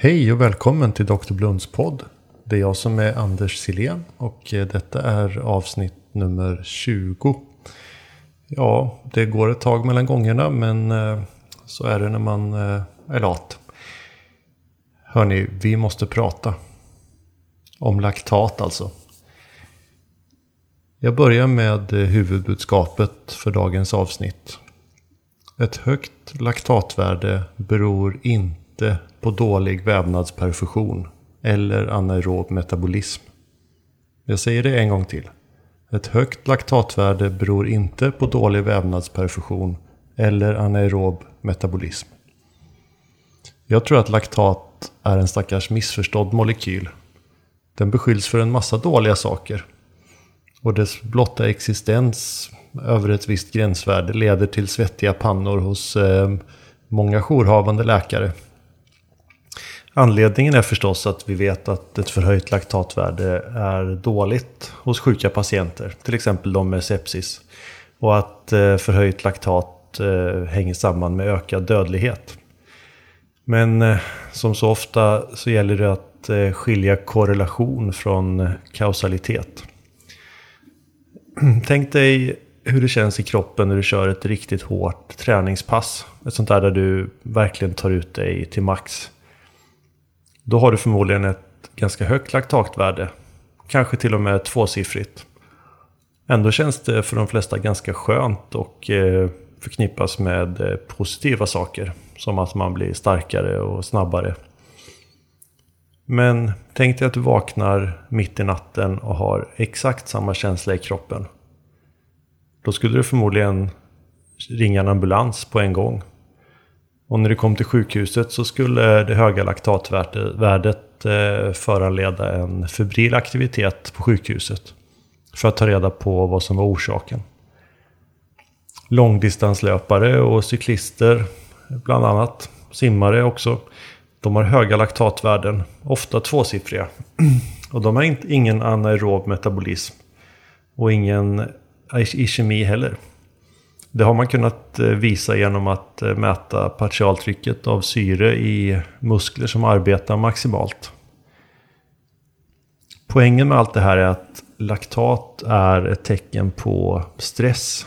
Hej och välkommen till Dr. Blunds podd. Det är jag som är Anders Silén och eh, detta är avsnitt nummer 20. Ja, det går ett tag mellan gångerna men eh, så är det när man eh, är lat. Hörni, vi måste prata. Om laktat alltså. Jag börjar med huvudbudskapet för dagens avsnitt. Ett högt laktatvärde beror inte på dålig vävnadsperfusion eller anaerob metabolism. Jag säger det en gång till. Ett högt laktatvärde beror inte på dålig vävnadsperfusion eller anaerob metabolism. Jag tror att laktat är en stackars missförstådd molekyl. Den beskylls för en massa dåliga saker. Och dess blotta existens över ett visst gränsvärde leder till svettiga pannor hos eh, många jourhavande läkare. Anledningen är förstås att vi vet att ett förhöjt laktatvärde är dåligt hos sjuka patienter, till exempel de med sepsis. Och att eh, förhöjt laktat eh, hänger samman med ökad dödlighet. Men eh, som så ofta så gäller det att skilja korrelation från kausalitet. Tänk dig hur det känns i kroppen när du kör ett riktigt hårt träningspass. Ett sånt där där du verkligen tar ut dig till max. Då har du förmodligen ett ganska högt laktatvärde. Kanske till och med tvåsiffrigt. Ändå känns det för de flesta ganska skönt och eh, förknippas med eh, positiva saker. Som att man blir starkare och snabbare. Men tänk dig att du vaknar mitt i natten och har exakt samma känsla i kroppen. Då skulle du förmodligen ringa en ambulans på en gång. Och när du kom till sjukhuset så skulle det höga laktatvärdet eh, föranleda en febril aktivitet på sjukhuset. För att ta reda på vad som var orsaken. Långdistanslöpare och cyklister, bland annat, simmare också. De har höga laktatvärden, ofta tvåsiffriga. Och de har ingen anaerob metabolism. Och ingen ischemi heller. Det har man kunnat eh, visa genom att eh, mäta partialtrycket av syre i muskler som arbetar maximalt. Poängen med allt det här är att laktat är ett tecken på stress.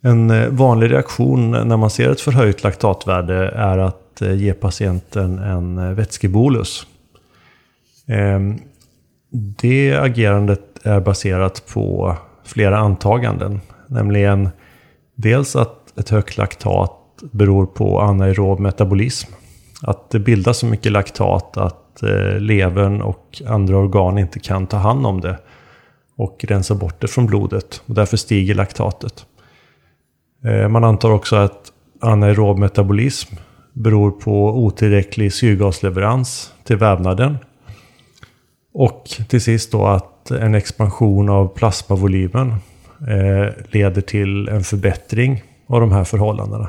En eh, vanlig reaktion när man ser ett förhöjt laktatvärde är att ge patienten en vätskebolus. Ehm, det agerandet är baserat på flera antaganden. Nämligen dels att ett högt laktat beror på anaerob metabolism. Att det bildas så mycket laktat att eh, levern och andra organ inte kan ta hand om det och rensa bort det från blodet. Och därför stiger laktatet. Eh, man antar också att anaerob metabolism beror på otillräcklig syrgasleverans till vävnaden. Och till sist då att en expansion av plasmavolymen eh, leder till en förbättring av de här förhållandena.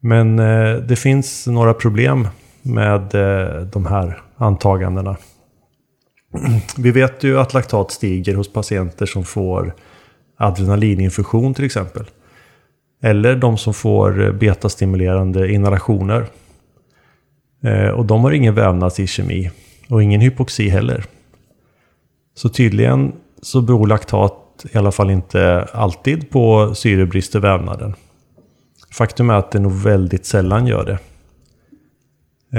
Men eh, det finns några problem med eh, de här antagandena. Vi vet ju att laktat stiger hos patienter som får adrenalininfektion till exempel. Eller de som får betastimulerande inhalationer. Eh, och de har ingen vävnadsiskemi och ingen hypoxi heller. Så tydligen så beror laktat i alla fall inte alltid på syrebrist i vävnaden. Faktum är att det nog väldigt sällan gör det.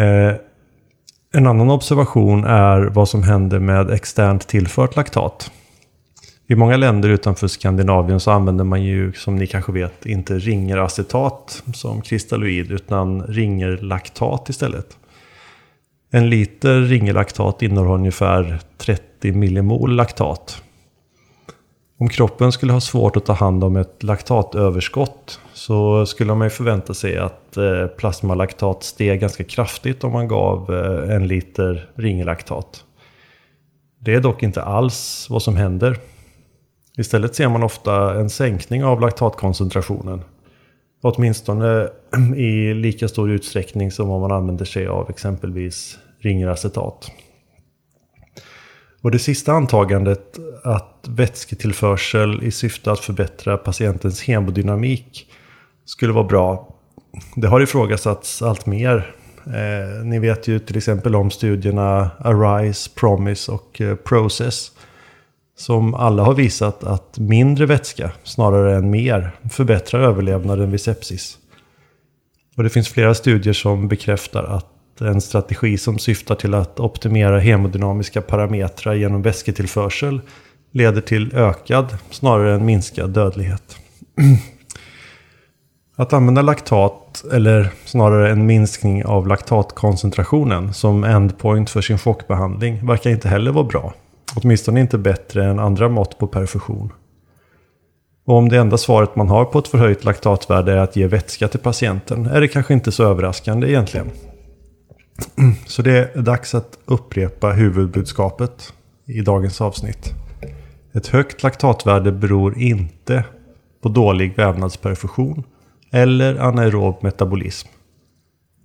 Eh, en annan observation är vad som händer med externt tillfört laktat. I många länder utanför Skandinavien så använder man ju, som ni kanske vet, inte ringeracetat som kristalloid utan ringerlaktat istället. En liter ringerlaktat innehåller ungefär 30 millimol laktat. Om kroppen skulle ha svårt att ta hand om ett laktatöverskott så skulle man ju förvänta sig att eh, plasmalaktat steg ganska kraftigt om man gav eh, en liter ringelaktat. Det är dock inte alls vad som händer. Istället ser man ofta en sänkning av laktatkoncentrationen. Åtminstone i lika stor utsträckning som om man använder sig av exempelvis ringeracetat. Och det sista antagandet att vätsketillförsel i syfte att förbättra patientens hemodynamik skulle vara bra. Det har ifrågasatts allt mer Eh, ni vet ju till exempel om studierna Arise, Promise och eh, Process. Som alla har visat att mindre vätska, snarare än mer, förbättrar överlevnaden vid sepsis. Och det finns flera studier som bekräftar att en strategi som syftar till att optimera hemodynamiska parametrar genom vätsketillförsel leder till ökad, snarare än minskad dödlighet. Att använda laktat, eller snarare en minskning av laktatkoncentrationen som endpoint för sin chockbehandling verkar inte heller vara bra. Åtminstone inte bättre än andra mått på perfusion. Och om det enda svaret man har på ett förhöjt laktatvärde är att ge vätska till patienten är det kanske inte så överraskande egentligen. Mm, så det är dags att upprepa huvudbudskapet i dagens avsnitt. Ett högt laktatvärde beror inte på dålig vävnadsperfusion eller anaerob metabolism.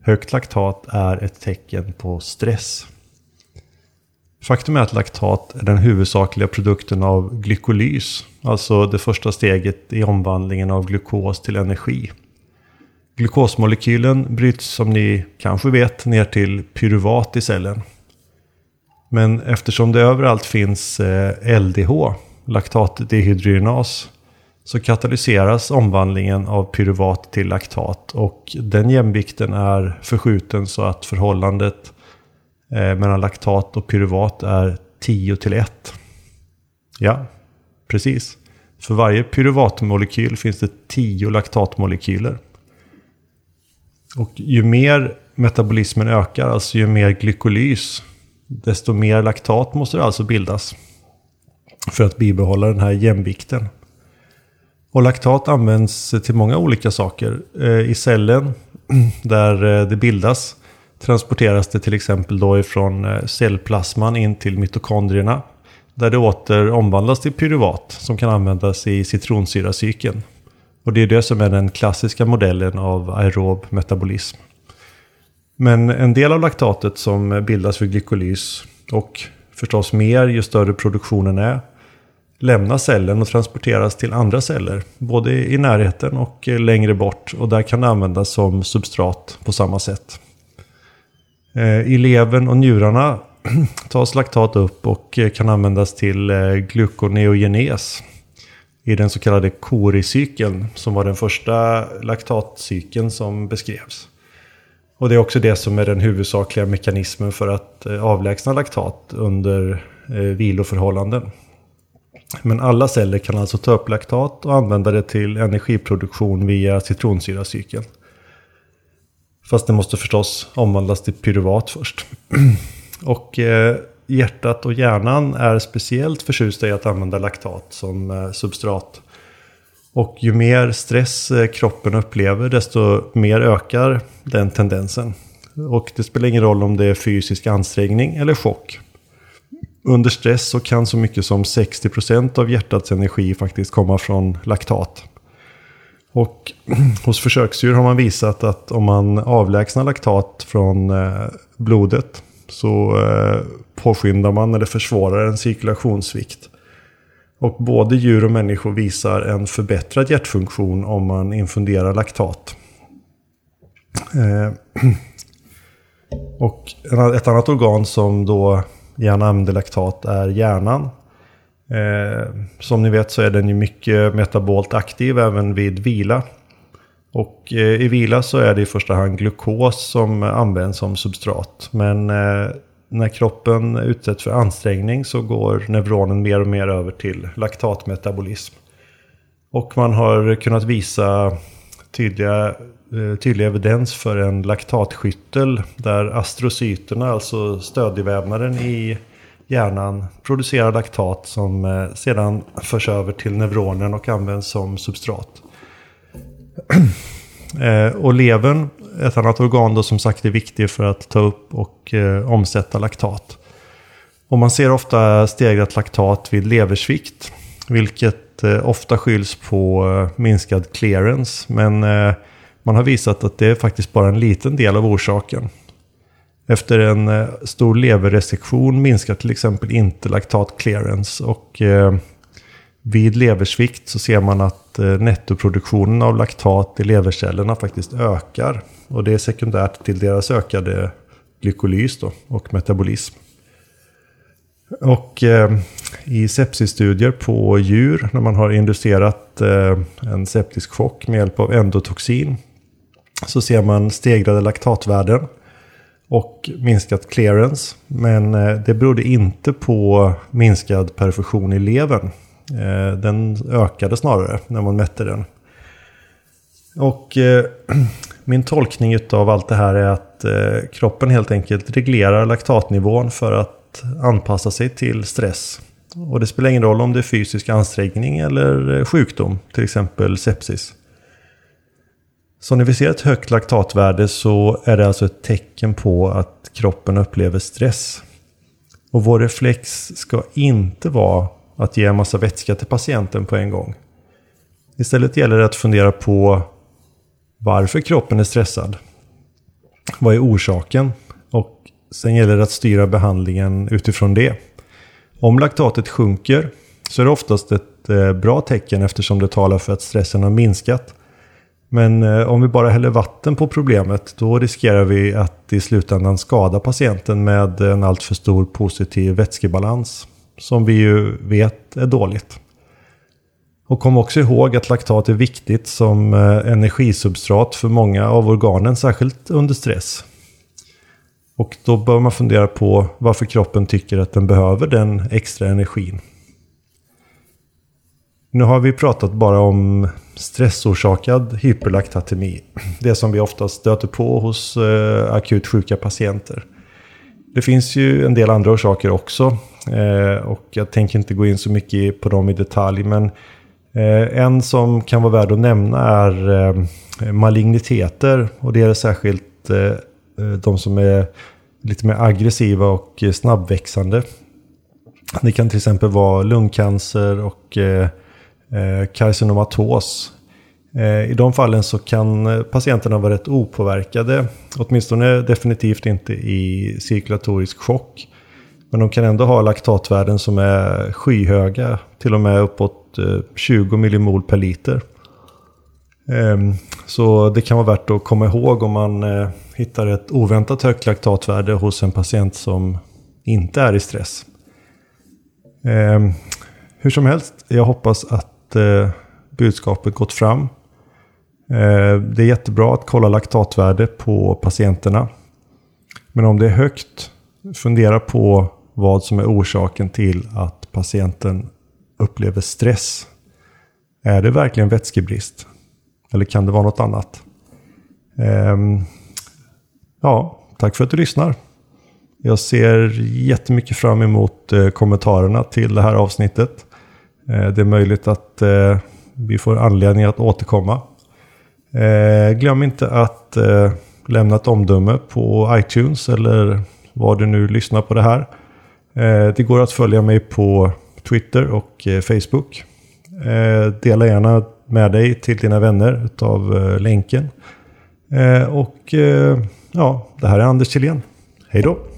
Högt laktat är ett tecken på stress. Faktum är att laktat är den huvudsakliga produkten av glykolys, alltså det första steget i omvandlingen av glukos till energi. Glukosmolekylen bryts som ni kanske vet ner till pyruvat i cellen. Men eftersom det överallt finns eh, LDH, laktatdehydrogenas, så katalyseras omvandlingen av pyruvat till laktat och den jämvikten är förskjuten så att förhållandet eh, mellan laktat och pyruvat är 10 till 1. Ja, precis. För varje pyruvatmolekyl finns det 10 laktatmolekyler. Och ju mer metabolismen ökar, alltså ju mer glykolys, desto mer laktat måste det alltså bildas. För att bibehålla den här jämvikten. Och laktat används till många olika saker. Eh, I cellen, där eh, det bildas, transporteras det till exempel då ifrån eh, cellplasman in till mitokondrierna. Där det åter omvandlas till pyruvat som kan användas i citronsyracykeln. Och det är det som är den klassiska modellen av aerob metabolism. Men en del av laktatet som bildas vid glykolys och förstås mer ju större produktionen är lämnar cellen och transporteras till andra celler. Både i närheten och längre bort. Och där kan det användas som substrat på samma sätt. Eh, I levern och njurarna tas laktat upp och kan användas till eh, glukoneogenes. I den så kallade Cori-cykeln som var den första laktatcykeln som beskrevs. Och det är också det som är den huvudsakliga mekanismen för att eh, avlägsna laktat under eh, viloförhållanden. Men alla celler kan alltså ta upp laktat och använda det till energiproduktion via citronsyracykeln. Fast det måste förstås omvandlas till pyruvat först. och eh, hjärtat och hjärnan är speciellt förtjusta i att använda laktat som eh, substrat. Och ju mer stress eh, kroppen upplever desto mer ökar den tendensen. Och det spelar ingen roll om det är fysisk ansträngning eller chock. Under stress så kan så mycket som 60% av hjärtats energi faktiskt komma från laktat. Och hos försöksdjur har man visat att om man avlägsnar laktat från eh, blodet så eh, påskyndar man eller försvårar en cirkulationssvikt. Och både djur och människor visar en förbättrad hjärtfunktion om man infunderar laktat. Eh, och ett annat organ som då gärna använder laktat är hjärnan. Eh, som ni vet så är den ju mycket metabolt aktiv även vid vila. Och eh, i vila så är det i första hand glukos som används som substrat. Men eh, när kroppen utsätts för ansträngning så går neuronen mer och mer över till laktatmetabolism. Och man har kunnat visa tydliga, eh, tydlig evidens för en laktatskyttel där astrocyterna, alltså stödjevävnaden i hjärnan, producerar laktat som sedan förs över till neuronen och används som substrat. Eh, och levern, ett annat organ då som sagt är viktigt för att ta upp och eh, omsätta laktat. Och man ser ofta stegrat laktat vid leversvikt, vilket eh, ofta skylls på eh, minskad clearance. Men eh, man har visat att det är faktiskt bara en liten del av orsaken. Efter en eh, stor leverresektion minskar till exempel inte laktat clearance. Och eh, vid leversvikt så ser man att att eh, nettoproduktionen av laktat i levercellerna faktiskt ökar. Och det är sekundärt till deras ökade glykolys då, och metabolism. Och eh, i sepsisstudier på djur, när man har inducerat eh, en septisk chock med hjälp av endotoxin, så ser man stegrade laktatvärden och minskat clearance. Men eh, det berodde inte på minskad perfusion i levern. Eh, den ökade snarare när man mätte den. Och eh, min tolkning av allt det här är att eh, kroppen helt enkelt reglerar laktatnivån för att anpassa sig till stress. Och det spelar ingen roll om det är fysisk ansträngning eller eh, sjukdom, till exempel sepsis. Så när vi ser ett högt laktatvärde så är det alltså ett tecken på att kroppen upplever stress. Och vår reflex ska inte vara att ge en massa vätska till patienten på en gång. Istället gäller det att fundera på varför kroppen är stressad. Vad är orsaken? Och Sen gäller det att styra behandlingen utifrån det. Om laktatet sjunker så är det oftast ett eh, bra tecken eftersom det talar för att stressen har minskat. Men eh, om vi bara häller vatten på problemet då riskerar vi att i slutändan skada patienten med en alltför stor positiv vätskebalans. Som vi ju vet är dåligt. Och kom också ihåg att laktat är viktigt som eh, energisubstrat för många av organen, särskilt under stress. Och då bör man fundera på varför kroppen tycker att den behöver den extra energin. Nu har vi pratat bara om stressorsakad hyperlaktatemi. Det som vi ofta stöter på hos eh, akut sjuka patienter. Det finns ju en del andra orsaker också. Eh, och jag tänker inte gå in så mycket på dem i detalj. Men eh, en som kan vara värd att nämna är eh, maligniteter. Och det är särskilt de som är lite mer aggressiva och snabbväxande. Det kan till exempel vara lungcancer och karcinomatos. Eh, I de fallen så kan eh, patienterna vara rätt opåverkade. Åtminstone definitivt inte i cirkulatorisk chock. Men de kan ändå ha laktatvärden som är skyhöga. Till och med uppåt eh, 20 millimol per liter. Ehm, så det kan vara värt att komma ihåg om man hittar ett oväntat högt laktatvärde hos en patient som inte är i stress. Ehm, hur som helst, jag hoppas att budskapet gått fram. Eh, det är jättebra att kolla laktatvärde på patienterna. Men om det är högt, fundera på vad som är orsaken till att patienten upplever stress. Är det verkligen vätskebrist? Eller kan det vara något annat? Ehm, ja, tack för att du lyssnar. Jag ser jättemycket fram emot eh, kommentarerna till det här avsnittet. Eh, det är möjligt att vi får anledning att återkomma. Eh, glöm inte att eh, lämna ett omdöme på iTunes eller var du nu lyssnar på det här. Eh, det går att följa mig på Twitter och eh, Facebook. Eh, dela gärna med dig till dina vänner utav eh, länken. Eh, och eh, ja, det här är Anders Kjellén. Hej då!